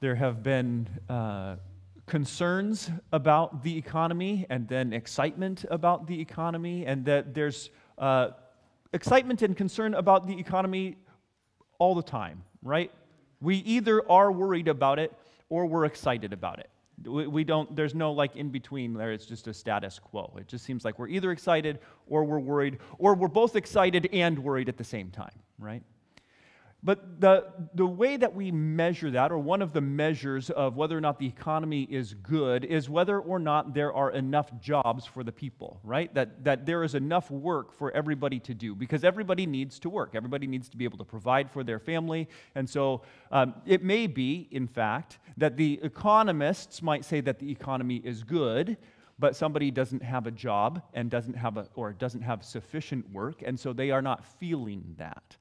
There have been uh, concerns about the economy and then excitement about the economy, and that there's uh, excitement and concern about the economy all the time, right? We either are worried about it or we're excited about it. We, we don't, there's no like in between there, it's just a status quo. It just seems like we're either excited or we're worried, or we're both excited and worried at the same time, right? But the, the way that we measure that, or one of the measures of whether or not the economy is good, is whether or not there are enough jobs for the people, right? That, that there is enough work for everybody to do, because everybody needs to work. Everybody needs to be able to provide for their family. And so um, it may be, in fact, that the economists might say that the economy is good, but somebody doesn't have a job and doesn't have a, or doesn't have sufficient work, and so they are not feeling that.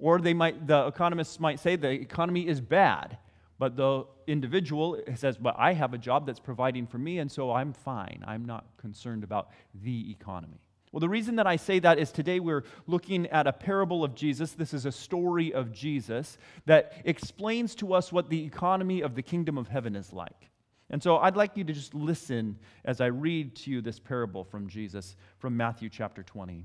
Or they might, the economists might say the economy is bad, but the individual says, But I have a job that's providing for me, and so I'm fine. I'm not concerned about the economy. Well, the reason that I say that is today we're looking at a parable of Jesus. This is a story of Jesus that explains to us what the economy of the kingdom of heaven is like. And so I'd like you to just listen as I read to you this parable from Jesus from Matthew chapter 20.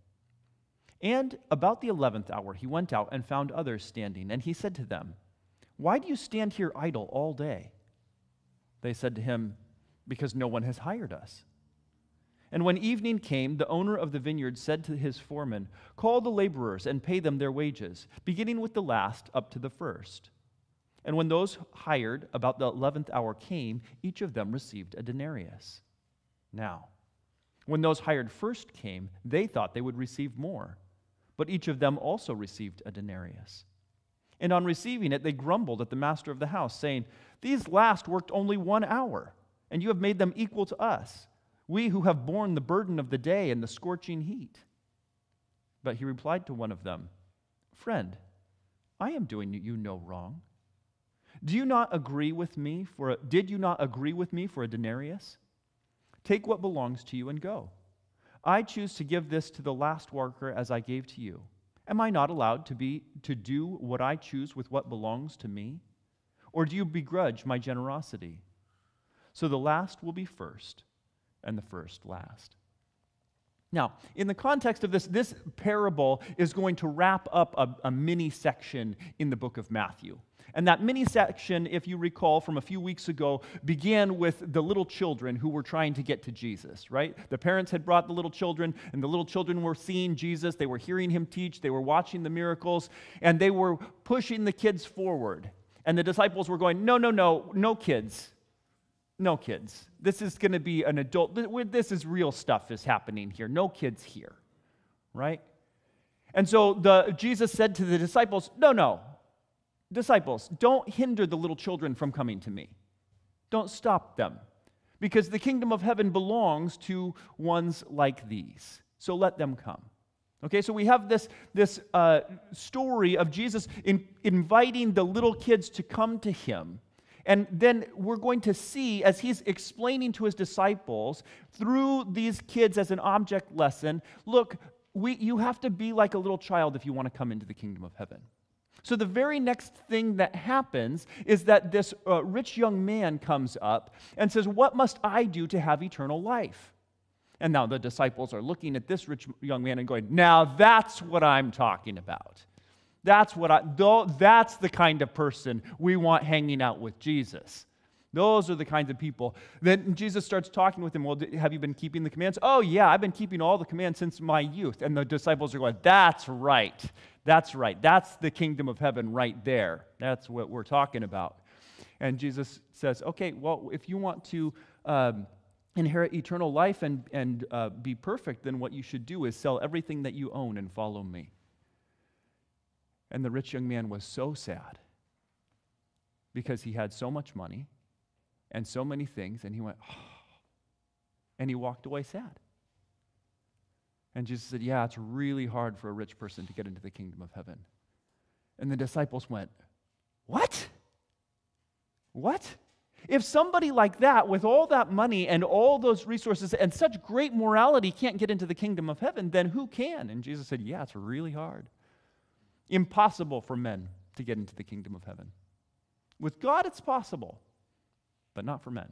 And about the eleventh hour, he went out and found others standing, and he said to them, Why do you stand here idle all day? They said to him, Because no one has hired us. And when evening came, the owner of the vineyard said to his foreman, Call the laborers and pay them their wages, beginning with the last up to the first. And when those hired about the eleventh hour came, each of them received a denarius. Now, when those hired first came, they thought they would receive more but each of them also received a denarius. And on receiving it, they grumbled at the master of the house, saying, These last worked only one hour, and you have made them equal to us, we who have borne the burden of the day and the scorching heat. But he replied to one of them, Friend, I am doing you no wrong. Do you not agree with me for a, did you not agree with me for a denarius? Take what belongs to you and go. I choose to give this to the last worker as I gave to you. Am I not allowed to be to do what I choose with what belongs to me? Or do you begrudge my generosity? So the last will be first, and the first last. Now, in the context of this, this parable is going to wrap up a, a mini section in the book of Matthew. And that mini section, if you recall from a few weeks ago, began with the little children who were trying to get to Jesus, right? The parents had brought the little children, and the little children were seeing Jesus. They were hearing him teach, they were watching the miracles, and they were pushing the kids forward. And the disciples were going, No, no, no, no kids. No kids. This is going to be an adult. This is real stuff is happening here. No kids here, right? And so the, Jesus said to the disciples, No, no, disciples, don't hinder the little children from coming to me. Don't stop them. Because the kingdom of heaven belongs to ones like these. So let them come. Okay, so we have this, this uh, story of Jesus in, inviting the little kids to come to him. And then we're going to see, as he's explaining to his disciples through these kids as an object lesson look, we, you have to be like a little child if you want to come into the kingdom of heaven. So, the very next thing that happens is that this uh, rich young man comes up and says, What must I do to have eternal life? And now the disciples are looking at this rich young man and going, Now that's what I'm talking about. That's what I, that's the kind of person we want hanging out with Jesus. Those are the kinds of people. Then Jesus starts talking with him. Well, have you been keeping the commands? Oh, yeah, I've been keeping all the commands since my youth. And the disciples are going, That's right. That's right. That's the kingdom of heaven right there. That's what we're talking about. And Jesus says, Okay, well, if you want to um, inherit eternal life and, and uh, be perfect, then what you should do is sell everything that you own and follow me. And the rich young man was so sad because he had so much money and so many things, and he went, oh, and he walked away sad. And Jesus said, Yeah, it's really hard for a rich person to get into the kingdom of heaven. And the disciples went, What? What? If somebody like that, with all that money and all those resources and such great morality, can't get into the kingdom of heaven, then who can? And Jesus said, Yeah, it's really hard. Impossible for men to get into the kingdom of heaven. With God, it's possible, but not for men.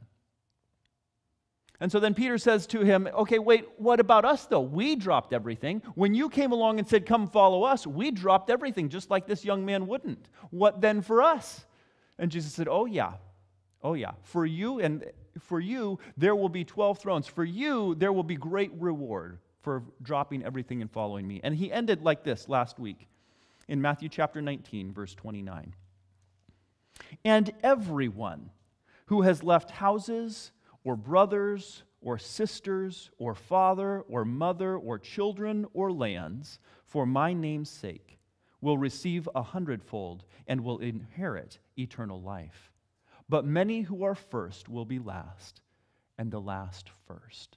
And so then Peter says to him, Okay, wait, what about us though? We dropped everything. When you came along and said, Come follow us, we dropped everything, just like this young man wouldn't. What then for us? And Jesus said, Oh, yeah. Oh, yeah. For you and for you, there will be 12 thrones. For you, there will be great reward for dropping everything and following me. And he ended like this last week in Matthew chapter 19, verse 29. And everyone who has left houses or brothers or sisters or father or mother or children or lands for my name's sake will receive a hundredfold and will inherit eternal life. But many who are first will be last, and the last first.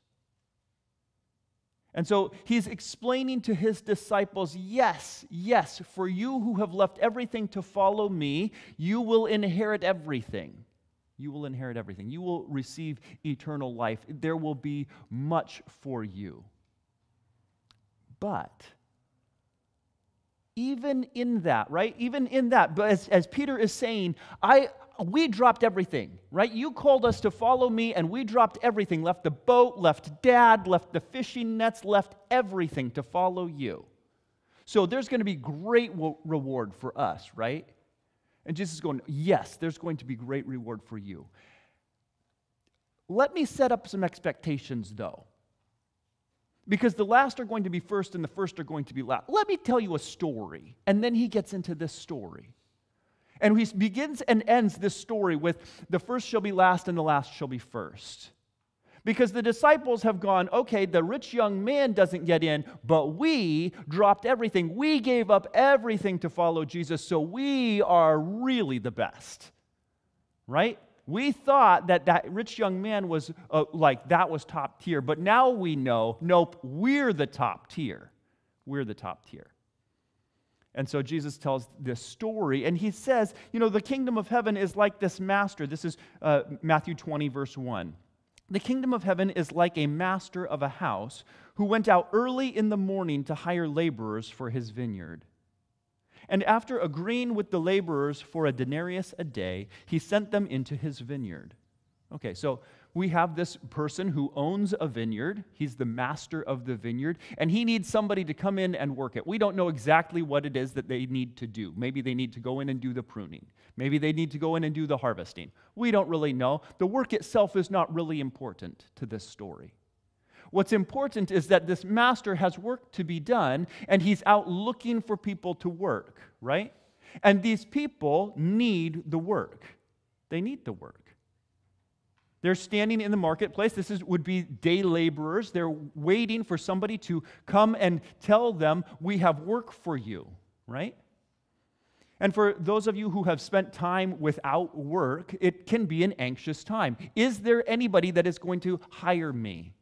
And so he's explaining to his disciples yes, yes, for you who have left everything to follow me, you will inherit everything. You will inherit everything. You will receive eternal life. There will be much for you. But even in that, right? Even in that, but as, as Peter is saying, I we dropped everything, right? You called us to follow me, and we dropped everything, left the boat, left dad, left the fishing nets, left everything to follow you. So there's going to be great reward for us, right? And Jesus is going, Yes, there's going to be great reward for you. Let me set up some expectations, though. Because the last are going to be first and the first are going to be last. Let me tell you a story. And then he gets into this story. And he begins and ends this story with the first shall be last and the last shall be first. Because the disciples have gone, okay, the rich young man doesn't get in, but we dropped everything. We gave up everything to follow Jesus, so we are really the best. Right? We thought that that rich young man was uh, like that was top tier, but now we know, nope, we're the top tier. We're the top tier. And so Jesus tells this story, and he says, you know, the kingdom of heaven is like this master. This is uh, Matthew 20, verse 1. The kingdom of heaven is like a master of a house who went out early in the morning to hire laborers for his vineyard. And after agreeing with the laborers for a denarius a day, he sent them into his vineyard. Okay, so we have this person who owns a vineyard. He's the master of the vineyard, and he needs somebody to come in and work it. We don't know exactly what it is that they need to do. Maybe they need to go in and do the pruning. Maybe they need to go in and do the harvesting. We don't really know. The work itself is not really important to this story. What's important is that this master has work to be done, and he's out looking for people to work, right? And these people need the work. They need the work. They're standing in the marketplace. This is, would be day laborers. They're waiting for somebody to come and tell them, We have work for you, right? And for those of you who have spent time without work, it can be an anxious time. Is there anybody that is going to hire me?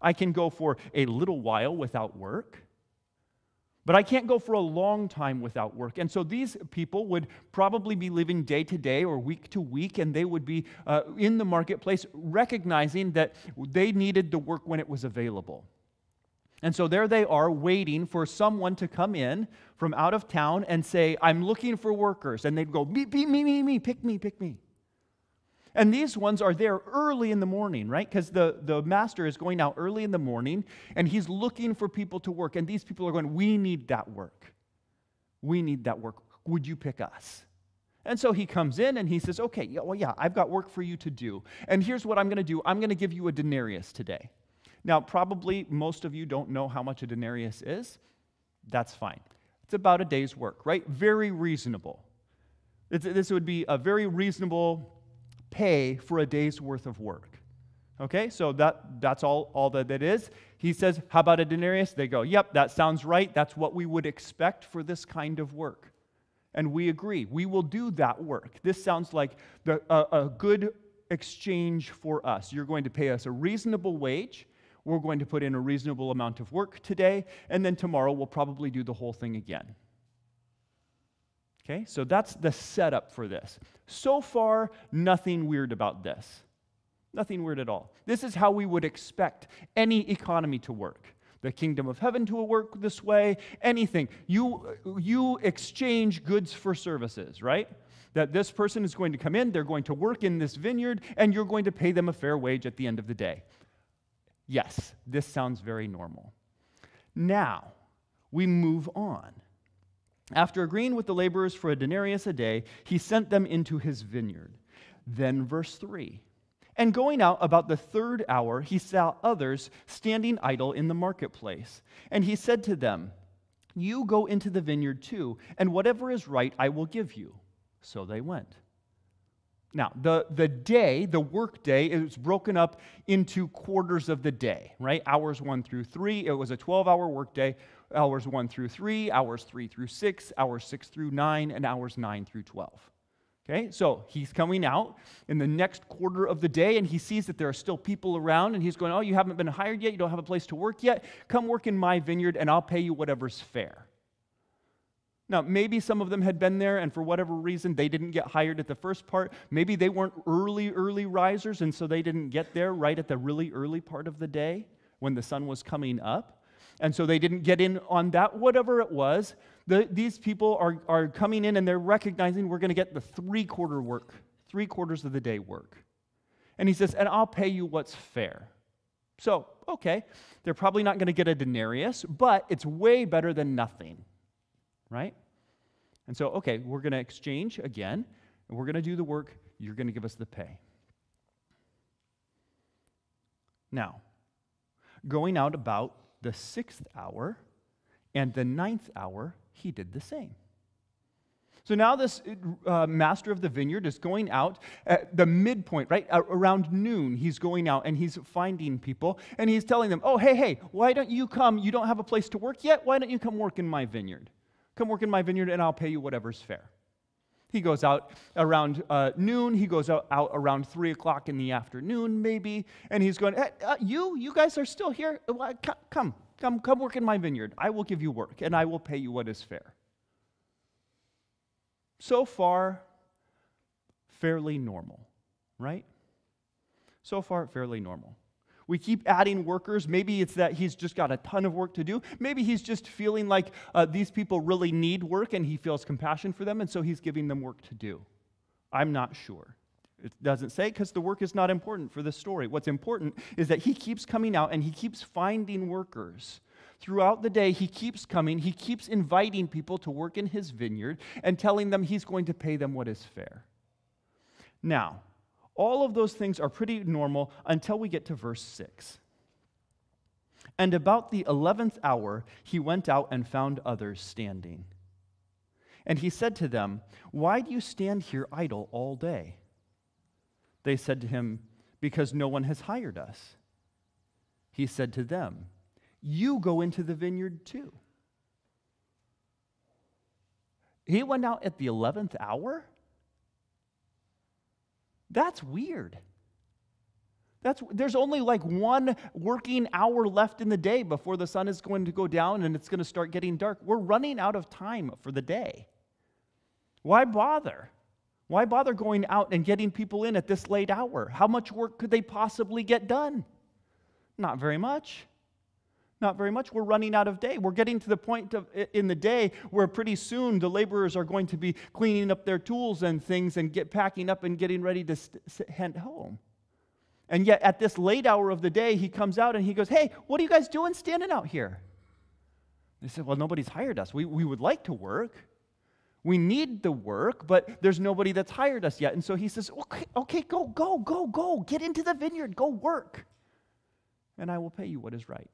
I can go for a little while without work. But I can't go for a long time without work. And so these people would probably be living day to day or week to week, and they would be uh, in the marketplace recognizing that they needed the work when it was available. And so there they are waiting for someone to come in from out of town and say, I'm looking for workers. And they'd go, me, me, me, me, pick me, pick me. And these ones are there early in the morning, right? Because the, the master is going out early in the morning and he's looking for people to work. And these people are going, We need that work. We need that work. Would you pick us? And so he comes in and he says, Okay, yeah, well, yeah, I've got work for you to do. And here's what I'm going to do I'm going to give you a denarius today. Now, probably most of you don't know how much a denarius is. That's fine. It's about a day's work, right? Very reasonable. It's, this would be a very reasonable pay for a day's worth of work. Okay, so that, that's all, all that it is. He says, How about a denarius? They go, Yep, that sounds right. That's what we would expect for this kind of work. And we agree, we will do that work. This sounds like the, a, a good exchange for us. You're going to pay us a reasonable wage. We're going to put in a reasonable amount of work today, and then tomorrow we'll probably do the whole thing again. Okay, so that's the setup for this. So far, nothing weird about this. Nothing weird at all. This is how we would expect any economy to work. The kingdom of heaven to work this way, anything. You, you exchange goods for services, right? That this person is going to come in, they're going to work in this vineyard, and you're going to pay them a fair wage at the end of the day. Yes, this sounds very normal. Now, we move on. After agreeing with the laborers for a denarius a day, he sent them into his vineyard. Then, verse 3 And going out about the third hour, he saw others standing idle in the marketplace. And he said to them, You go into the vineyard too, and whatever is right I will give you. So they went. Now, the, the day, the work day, is broken up into quarters of the day, right? Hours one through three. It was a 12 hour workday hours 1 through 3, hours 3 through 6, hours 6 through 9, and hours 9 through 12. Okay, so he's coming out in the next quarter of the day and he sees that there are still people around and he's going, Oh, you haven't been hired yet, you don't have a place to work yet. Come work in my vineyard and I'll pay you whatever's fair. Now, maybe some of them had been there and for whatever reason they didn't get hired at the first part. Maybe they weren't early, early risers and so they didn't get there right at the really early part of the day when the sun was coming up and so they didn't get in on that. Whatever it was, the, these people are, are coming in and they're recognizing we're going to get the three quarter work, three quarters of the day work. And he says, and I'll pay you what's fair. So, okay, they're probably not going to get a denarius, but it's way better than nothing, right? And so, okay, we're going to exchange again, and we're going to do the work. You're going to give us the pay. Now, going out about the sixth hour and the ninth hour, he did the same. So now this uh, master of the vineyard is going out at the midpoint, right? Around noon, he's going out and he's finding people and he's telling them, oh, hey, hey, why don't you come? You don't have a place to work yet? Why don't you come work in my vineyard? Come work in my vineyard and I'll pay you whatever's fair. He goes out around uh, noon. He goes out, out around three o'clock in the afternoon, maybe, and he's going, hey, uh, "You, you guys are still here? Come, come, come work in my vineyard. I will give you work, and I will pay you what is fair." So far, fairly normal, right? So far, fairly normal. We keep adding workers. Maybe it's that he's just got a ton of work to do. Maybe he's just feeling like uh, these people really need work and he feels compassion for them, and so he's giving them work to do. I'm not sure. It doesn't say because the work is not important for this story. What's important is that he keeps coming out and he keeps finding workers. Throughout the day, he keeps coming, he keeps inviting people to work in his vineyard and telling them he's going to pay them what is fair. Now, all of those things are pretty normal until we get to verse 6. And about the eleventh hour, he went out and found others standing. And he said to them, Why do you stand here idle all day? They said to him, Because no one has hired us. He said to them, You go into the vineyard too. He went out at the 11th hour? That's weird. That's, there's only like one working hour left in the day before the sun is going to go down and it's going to start getting dark. We're running out of time for the day. Why bother? Why bother going out and getting people in at this late hour? How much work could they possibly get done? Not very much. Not very much. We're running out of day. We're getting to the point of, in the day where pretty soon the laborers are going to be cleaning up their tools and things and get packing up and getting ready to head home. And yet, at this late hour of the day, he comes out and he goes, Hey, what are you guys doing standing out here? They said, Well, nobody's hired us. We, we would like to work. We need the work, but there's nobody that's hired us yet. And so he says, Okay, okay go, go, go, go. Get into the vineyard. Go work. And I will pay you what is right.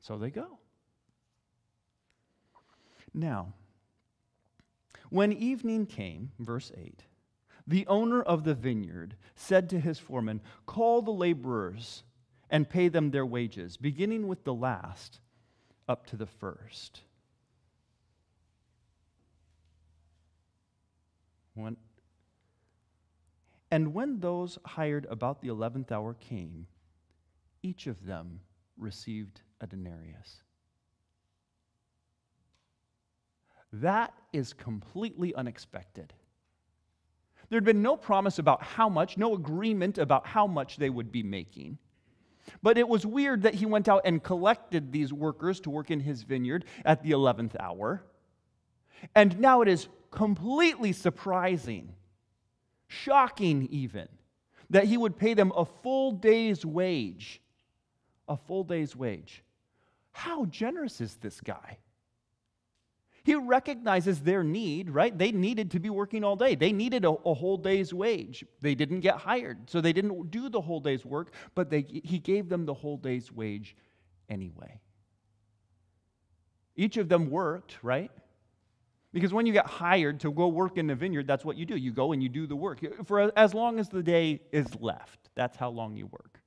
So they go. Now, when evening came, verse 8, the owner of the vineyard said to his foreman, Call the laborers and pay them their wages, beginning with the last up to the first. When, and when those hired about the eleventh hour came, each of them received a denarius. That is completely unexpected. There'd been no promise about how much, no agreement about how much they would be making. But it was weird that he went out and collected these workers to work in his vineyard at the 11th hour. And now it is completely surprising, shocking even, that he would pay them a full day's wage. A full day's wage. How generous is this guy? He recognizes their need, right? They needed to be working all day. They needed a, a, whole day's wage. They didn't get hired, so they didn't do the whole day's work, but they, he gave them the whole day's wage anyway. Each of them worked, right? Because when you get hired to go work in the vineyard, that's what you do. You go and you do the work for as long as the day is left. That's how long you work.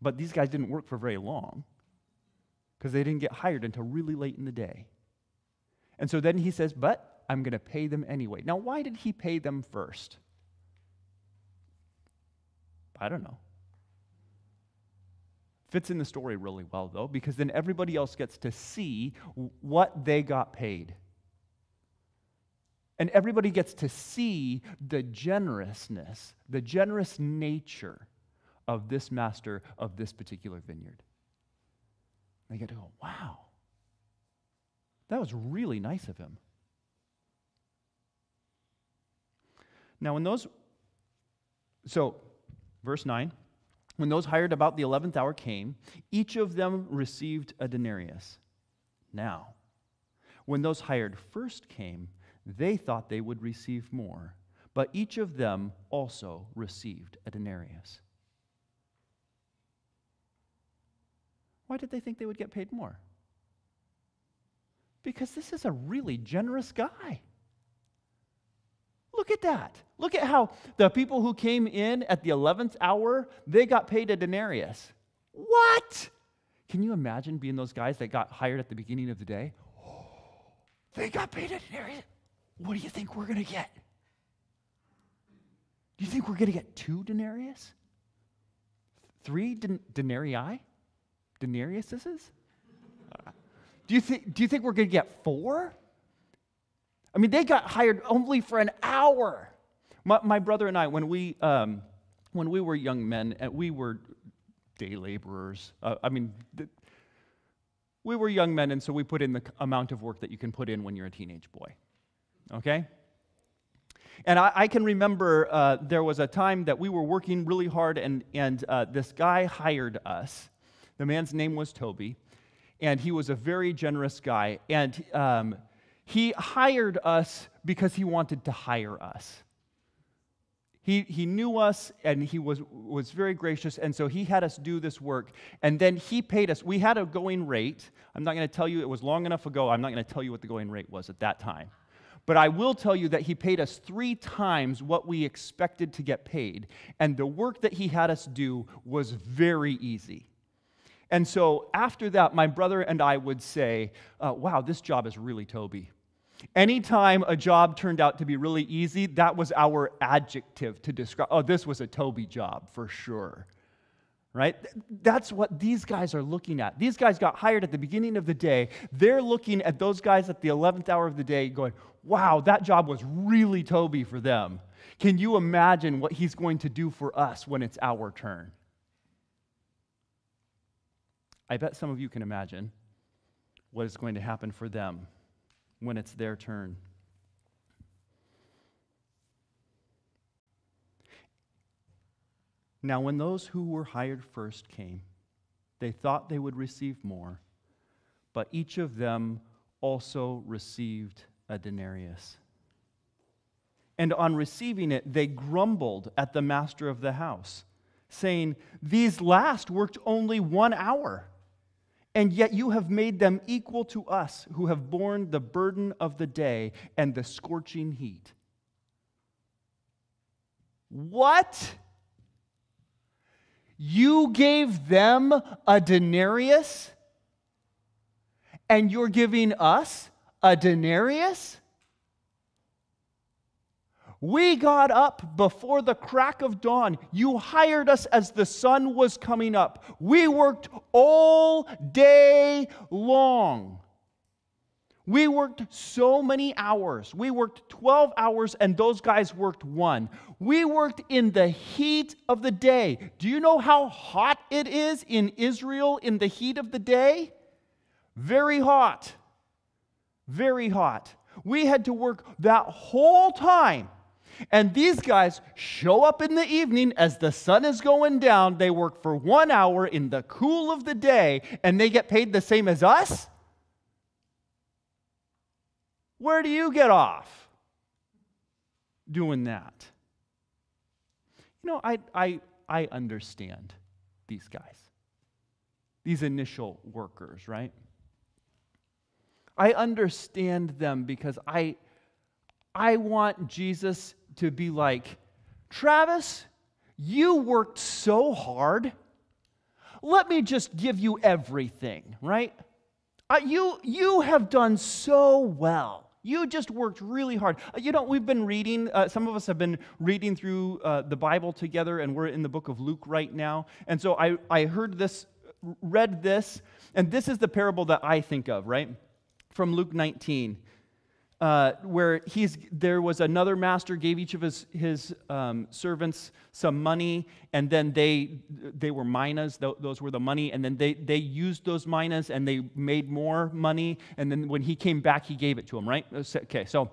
But these guys didn't work for very long because they didn't get hired until really late in the day. And so then he says, But I'm going to pay them anyway. Now, why did he pay them first? I don't know. Fits in the story really well, though, because then everybody else gets to see what they got paid. And everybody gets to see the generousness, the generous nature of this master of this particular vineyard. They get to go, wow, that was really nice of him. Now, when those, so verse 9, when those hired about the 11th hour came, each of them received a denarius. Now, when those hired first came, they thought they would receive more, but each of them also received a denarius. Why did they think they would get paid more? Because this is a really generous guy. Look at that. Look at how the people who came in at the 11th hour, they got paid a denarius. What? Can you imagine being those guys that got hired at the beginning of the day? They got paid a denarius. What do you think we're going to get? Do you think we're going to get two denarius? Three den- denarii? Denariuses? Do you, think, do you think we're going to get four? I mean, they got hired only for an hour. My, my brother and I, when we, um, when we were young men, we were day laborers. Uh, I mean, th- we were young men, and so we put in the amount of work that you can put in when you're a teenage boy. Okay? And I, I can remember uh, there was a time that we were working really hard, and, and uh, this guy hired us. The man's name was Toby and he was a very generous guy. And um, he hired us because he wanted to hire us. He, he knew us and he was, was very gracious, and so he had us do this work. And then he paid us. We had a going rate. I'm not going to tell you, it was long enough ago. I'm not going to tell you what the going rate was at that time. But I will tell you that he paid us three times what we expected to get paid. And the work that he had us do was very easy. And so after that, my brother and I would say, uh, wow, this job is really Toby. Anytime a job turned out to be really easy, that was our adjective to describe, oh, this was a Toby job for sure. Right? That's what these guys are looking at. These guys got hired at the beginning of the day. They're looking at those guys at the 11th hour of the day going, wow, that job was really Toby for them. Can you imagine what he's going to do for us when it's our turn? I bet some of you can imagine what is going to happen for them when it's their turn. Now, when those who were hired first came, they thought they would receive more, but each of them also received a denarius. And on receiving it, they grumbled at the master of the house, saying, These last worked only one hour and yet you have made them equal to us who have borne the burden of the day and the scorching heat. What? You gave them a denarius, and you're giving us a denarius? We got up before the crack of dawn. You hired us as the sun was coming up. We worked all day long. We worked so many hours. We worked 12 hours, and those guys worked one. We worked in the heat of the day. Do you know how hot it is in Israel in the heat of the day? Very hot. Very hot. We had to work that whole time. And these guys show up in the evening as the sun is going down. They work for one hour in the cool of the day, and they get paid the same as us? Where do you get off doing that? You know, I, I, I understand these guys, these initial workers, right? I understand them because I, I want Jesus to be like, Travis, you worked so hard. Let me just give you everything, right? Uh, you, you have done so well. You just worked really hard. Uh, you know, we've been reading, uh, some of us have been reading through uh, the Bible together, and we're in the book of Luke right now. And so I, I heard this, read this, and this is the parable that I think of, right? From Luke 19 uh, where he's, there was another master gave each of his, his um, servants some money and then they, they were minas th- those were the money and then they, they used those minas and they made more money and then when he came back he gave it to them right? Okay so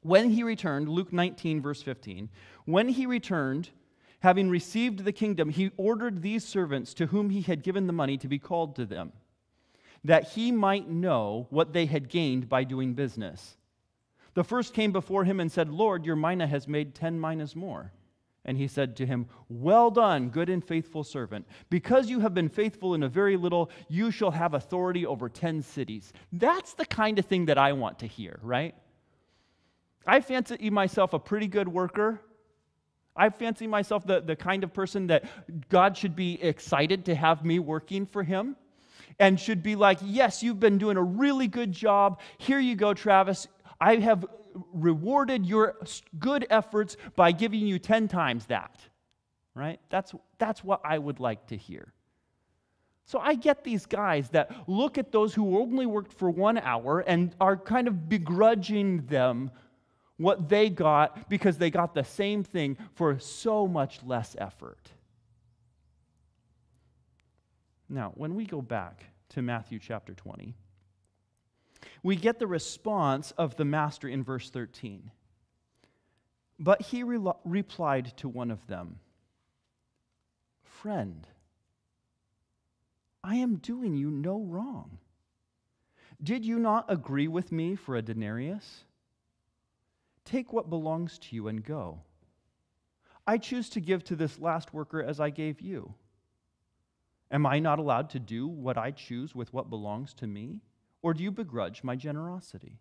when he returned luke 19 verse 15 when he returned having received the kingdom he ordered these servants to whom he had given the money to be called to them that he might know what they had gained by doing business the first came before him and said, Lord, your mina has made ten minas more. And he said to him, Well done, good and faithful servant. Because you have been faithful in a very little, you shall have authority over ten cities. That's the kind of thing that I want to hear, right? I fancy myself a pretty good worker. I fancy myself the, the kind of person that God should be excited to have me working for him and should be like, Yes, you've been doing a really good job. Here you go, Travis. I have rewarded your good efforts by giving you 10 times that. Right? That's, that's what I would like to hear. So I get these guys that look at those who only worked for one hour and are kind of begrudging them what they got because they got the same thing for so much less effort. Now, when we go back to Matthew chapter 20, we get the response of the master in verse 13. But he re- replied to one of them Friend, I am doing you no wrong. Did you not agree with me for a denarius? Take what belongs to you and go. I choose to give to this last worker as I gave you. Am I not allowed to do what I choose with what belongs to me? Or do you begrudge my generosity?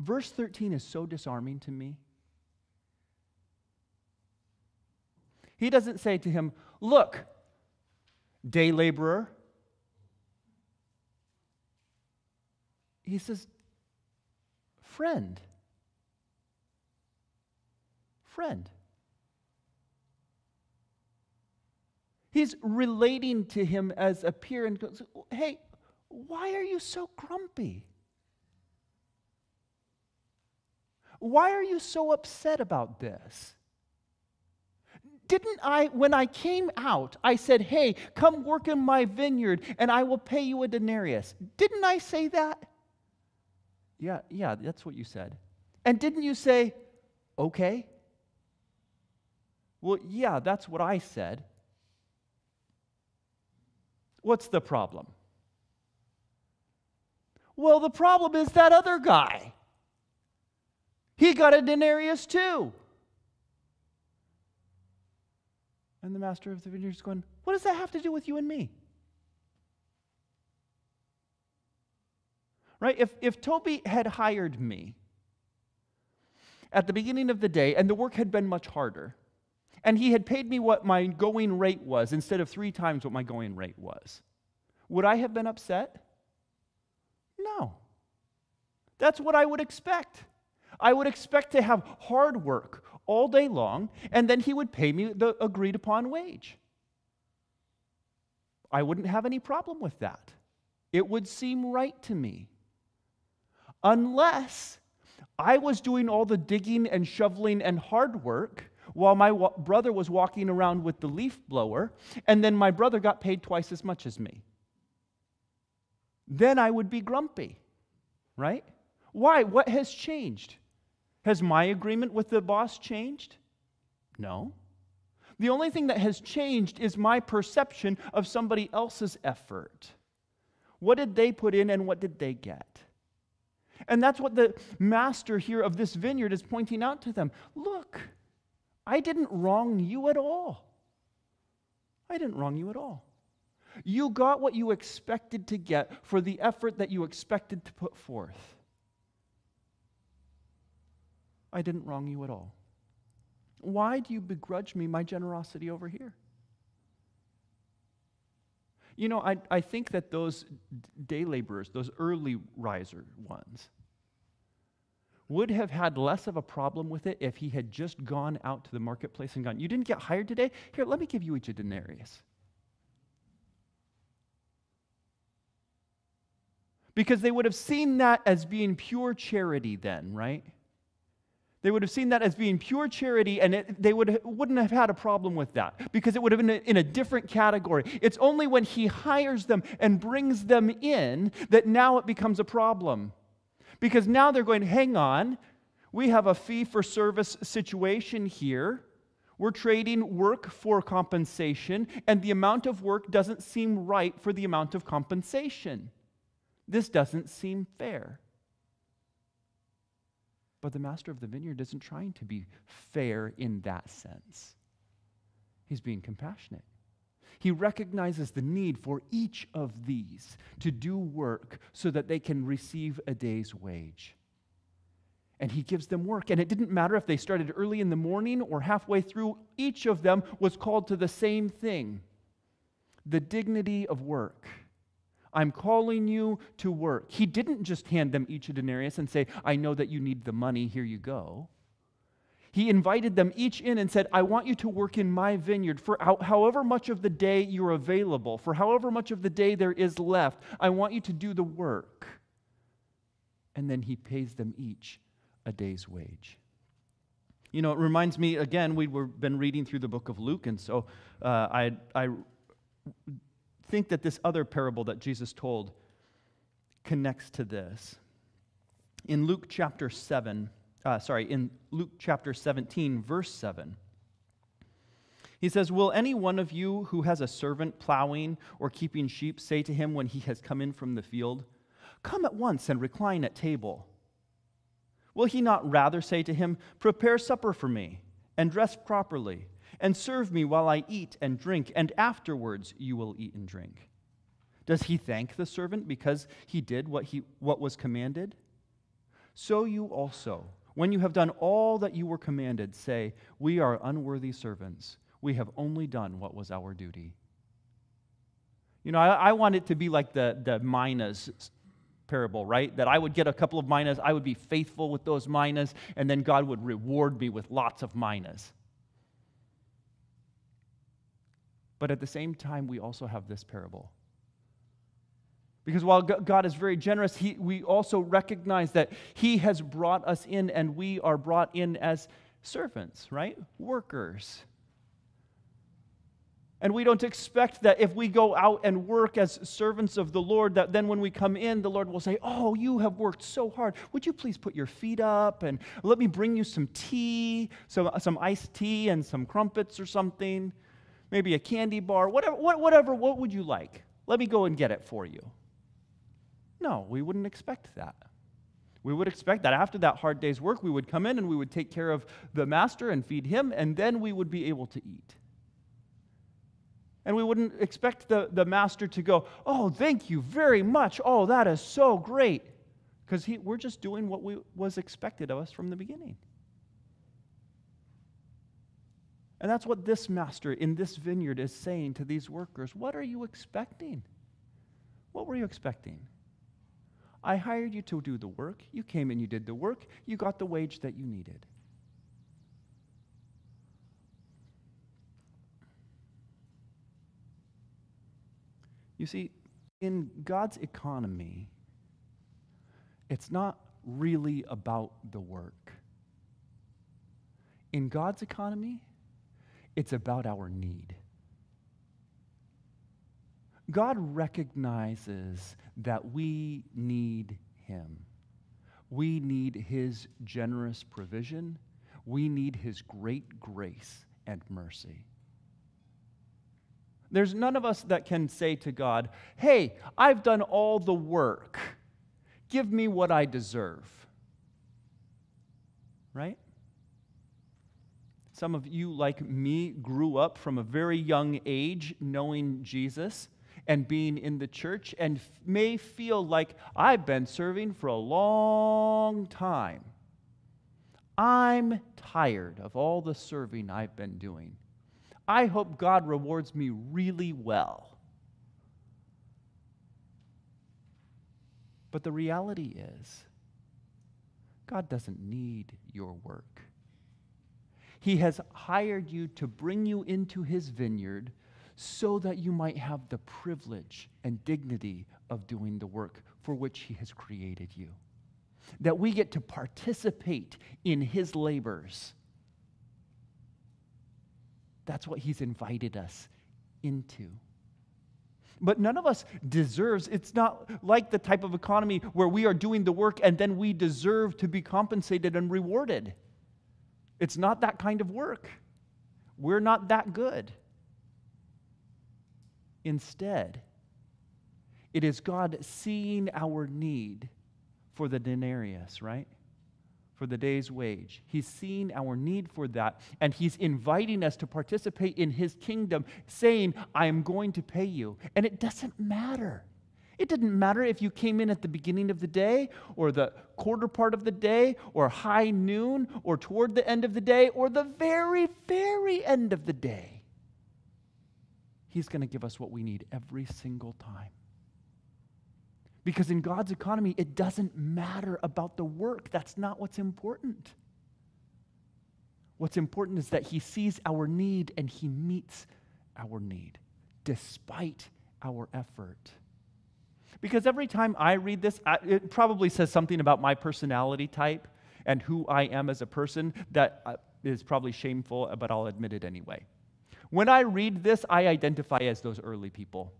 Verse 13 is so disarming to me. He doesn't say to him, Look, day laborer. He says, Friend. Friend. He's relating to him as a peer and goes, Hey, why are you so grumpy? Why are you so upset about this? Didn't I, when I came out, I said, Hey, come work in my vineyard and I will pay you a denarius? Didn't I say that? Yeah, yeah, that's what you said. And didn't you say, Okay? Well, yeah, that's what I said. What's the problem? Well, the problem is that other guy. He got a denarius too. And the master of the vineyard is going, What does that have to do with you and me? Right? If, if Toby had hired me at the beginning of the day and the work had been much harder, and he had paid me what my going rate was instead of three times what my going rate was, would I have been upset? No. That's what I would expect. I would expect to have hard work all day long, and then he would pay me the agreed upon wage. I wouldn't have any problem with that. It would seem right to me. Unless I was doing all the digging and shoveling and hard work while my wa- brother was walking around with the leaf blower, and then my brother got paid twice as much as me. Then I would be grumpy, right? Why? What has changed? Has my agreement with the boss changed? No. The only thing that has changed is my perception of somebody else's effort. What did they put in and what did they get? And that's what the master here of this vineyard is pointing out to them. Look, I didn't wrong you at all. I didn't wrong you at all. You got what you expected to get for the effort that you expected to put forth. I didn't wrong you at all. Why do you begrudge me my generosity over here? You know, I, I think that those day laborers, those early riser ones, would have had less of a problem with it if he had just gone out to the marketplace and gone, You didn't get hired today? Here, let me give you each a denarius. Because they would have seen that as being pure charity then, right? They would have seen that as being pure charity, and it, they would, wouldn't have had a problem with that because it would have been in a different category. It's only when he hires them and brings them in that now it becomes a problem. Because now they're going, hang on, we have a fee for service situation here. We're trading work for compensation, and the amount of work doesn't seem right for the amount of compensation. This doesn't seem fair. But the master of the vineyard isn't trying to be fair in that sense. He's being compassionate. He recognizes the need for each of these to do work so that they can receive a day's wage. And he gives them work. And it didn't matter if they started early in the morning or halfway through, each of them was called to the same thing the dignity of work. I'm calling you to work. He didn't just hand them each a denarius and say, I know that you need the money, here you go. He invited them each in and said, I want you to work in my vineyard for however much of the day you're available, for however much of the day there is left. I want you to do the work. And then he pays them each a day's wage. You know, it reminds me, again, we've been reading through the book of Luke, and so uh, I, I think that this other parable that Jesus told connects to this. In Luke chapter 7, uh, sorry, in Luke chapter 17, verse 7, he says, Will any one of you who has a servant plowing or keeping sheep say to him when he has come in from the field, Come at once and recline at table? Will he not rather say to him, Prepare supper for me and dress properly? and serve me while I eat and drink, and afterwards you will eat and drink. Does he thank the servant because he did what, he, what was commanded? So you also, when you have done all that you were commanded, say, We are unworthy servants. We have only done what was our duty. You know, I, I want it to be like the, the minas parable, right? That I would get a couple of minas, I would be faithful with those minas, and then God would reward me with lots of minas. But at the same time, we also have this parable. Because while God is very generous, he, we also recognize that He has brought us in and we are brought in as servants, right? Workers. And we don't expect that if we go out and work as servants of the Lord, that then when we come in, the Lord will say, Oh, you have worked so hard. Would you please put your feet up and let me bring you some tea, some, some iced tea and some crumpets or something? maybe a candy bar, whatever, whatever, what would you like? Let me go and get it for you. No, we wouldn't expect that. We would expect that after that hard day's work, we would come in and we would take care of the master and feed him, and then we would be able to eat. And we wouldn't expect the, the master to go, Oh, thank you very much. Oh, that is so great. Because we're just doing what we, was expected of us from the beginning. And that's what this master in this vineyard is saying to these workers. What are you expecting? What were you expecting? I hired you to do the work. You came and you did the work. You got the wage that you needed. You see, in God's economy, it's not really about the work. In God's economy, it's about our need. God recognizes that we need Him. We need His generous provision. We need His great grace and mercy. There's none of us that can say to God, Hey, I've done all the work. Give me what I deserve. Right? Some of you, like me, grew up from a very young age knowing Jesus and being in the church and may feel like I've been serving for a long time. I'm tired of all the serving I've been doing. I hope God rewards me really well. But the reality is, God doesn't need your work. He has hired you to bring you into his vineyard so that you might have the privilege and dignity of doing the work for which he has created you. That we get to participate in his labors that's what he's invited us into. But none of us deserves, it's not like the type of economy where we are doing the work and then we deserve to be compensated and rewarded. It's not that kind of work. We're not that good. Instead, it is God seeing our need for the denarius, right? for the day's wage. He's seeing our need for that, and He's inviting us to participate in His kingdom, saying, I am going to pay you. And it doesn't matter. It didn't matter if you came in at the beginning of the day, or the quarter part of the day, or high noon, or toward the end of the day, or the very, very end of the day. He's going to give us what we need every single time. Because in God's economy, it doesn't matter about the work. That's not what's important. What's important is that He sees our need and He meets our need despite our effort. Because every time I read this, it probably says something about my personality type and who I am as a person that uh, probably shameful, but I'll admit it anyway. When I read this, I identify as those early people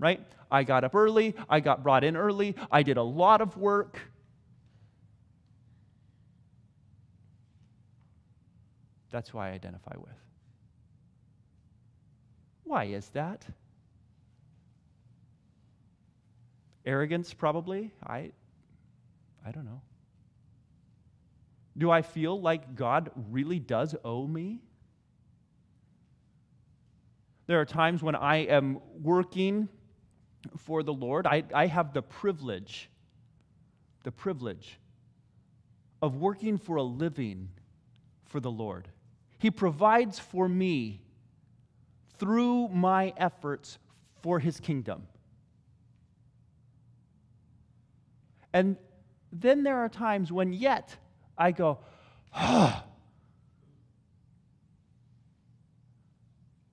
right? I got up early, I got brought in early, I did a lot of work. That's who I identify with. Why is that? Arrogance, probably. I, I don't know. Do I feel like God really does owe me? There are times when I am working for the Lord, I, I have the privilege, the privilege of working for a living for the Lord. He provides for me through my efforts for his kingdom. And then there are times when yet I go, ah,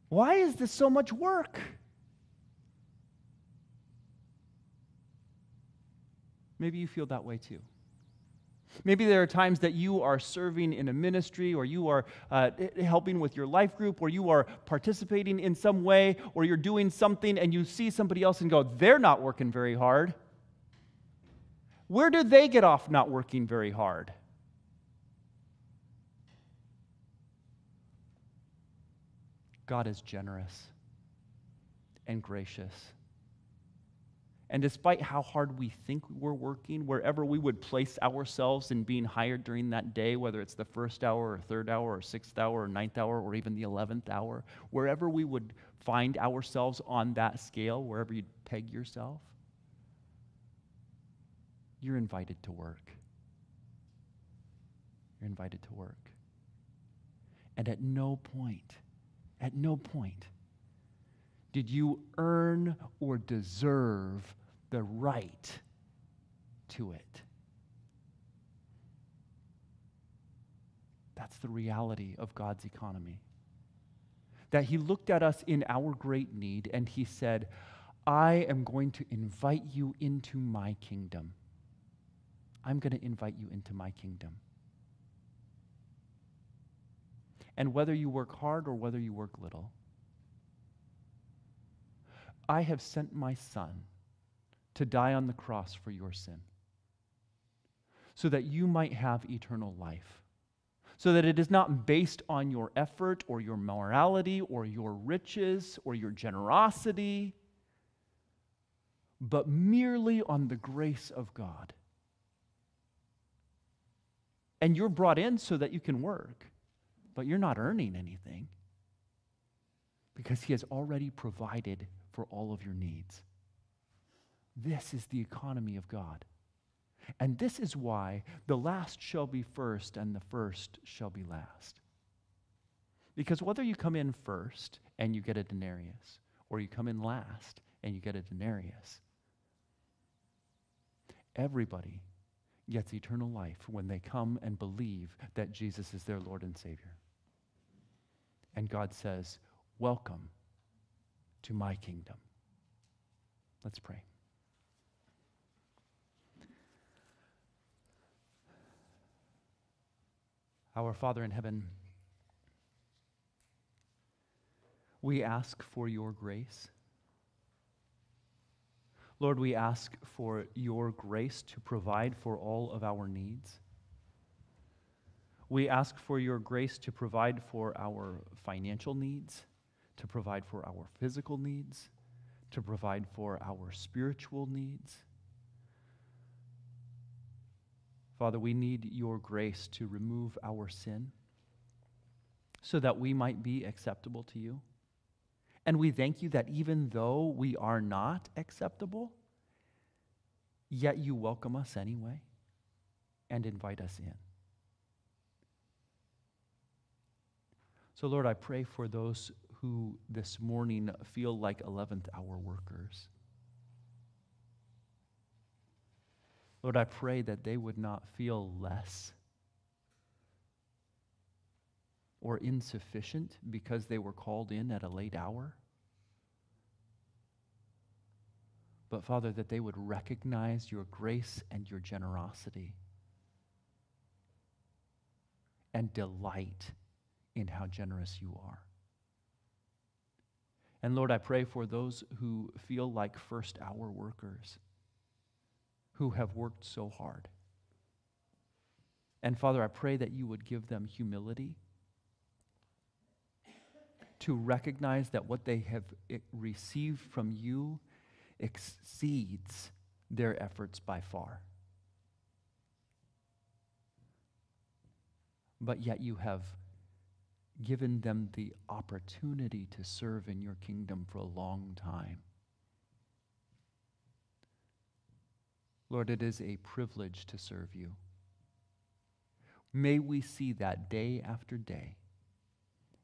why is this so much work? Maybe you feel that way too. Maybe there are times that you are serving in a ministry or you are uh, helping with your life group or you are participating in some way or you're doing something and you see somebody else and go, they're not working very hard. Where do they get off not working very hard? God is generous and gracious and despite how hard we think we're working, wherever we would place ourselves in being hired during that day, whether it's the first hour or third hour or sixth hour or ninth hour or even the eleventh hour, wherever we would find ourselves on that scale, wherever you'd peg yourself, you're invited to work. You're invited to work. And at no point, at no point, did you earn or deserve the right to it. That's the reality of God's economy. That He looked at us in our great need and He said, I am going to invite you into my kingdom. I'm going to invite you into my kingdom. And whether you work hard or whether you work little, I have sent my son to die on the cross for your sin so that you might have eternal life. So that it is not based on your effort or your morality or your riches or your generosity, but merely on the grace of God. And you're brought in so that you can work, but you're not earning anything because He has already provided for all of your needs. This is the economy of God. And this is why the last shall be first and the first shall be last. Because whether you come in first and you get a denarius, or you come in last and you get a denarius, everybody gets eternal life when they come and believe that Jesus is their Lord and Savior. And God says, Welcome to my kingdom. Let's pray. Our Father in heaven, we ask for your grace. Lord, we ask for your grace to provide for all of our needs. We ask for your grace to provide for our financial needs, to provide for our physical needs, to provide for our spiritual needs. Father, we need your grace to remove our sin so that we might be acceptable to you. And we thank you that even though we are not acceptable, yet you welcome us anyway and invite us in. So, Lord, I pray for those who this morning feel like 11th hour workers. Lord, I pray that they would not feel less or insufficient because they were called in at a late hour. But, Father, that they would recognize your grace and your generosity and delight in how generous you are. And Lord, I pray for those who feel like first hour workers who have worked so hard. And Father, I pray that you would give them humility to recognize that what they have eh, received from you exceeds their efforts by far. But yet you have given them the opportunity to serve in your kingdom for a long time. Lord, it is a privilege to serve you. May we see that day after day.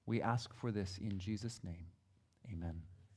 We ask for this in Jesus' name. Amen.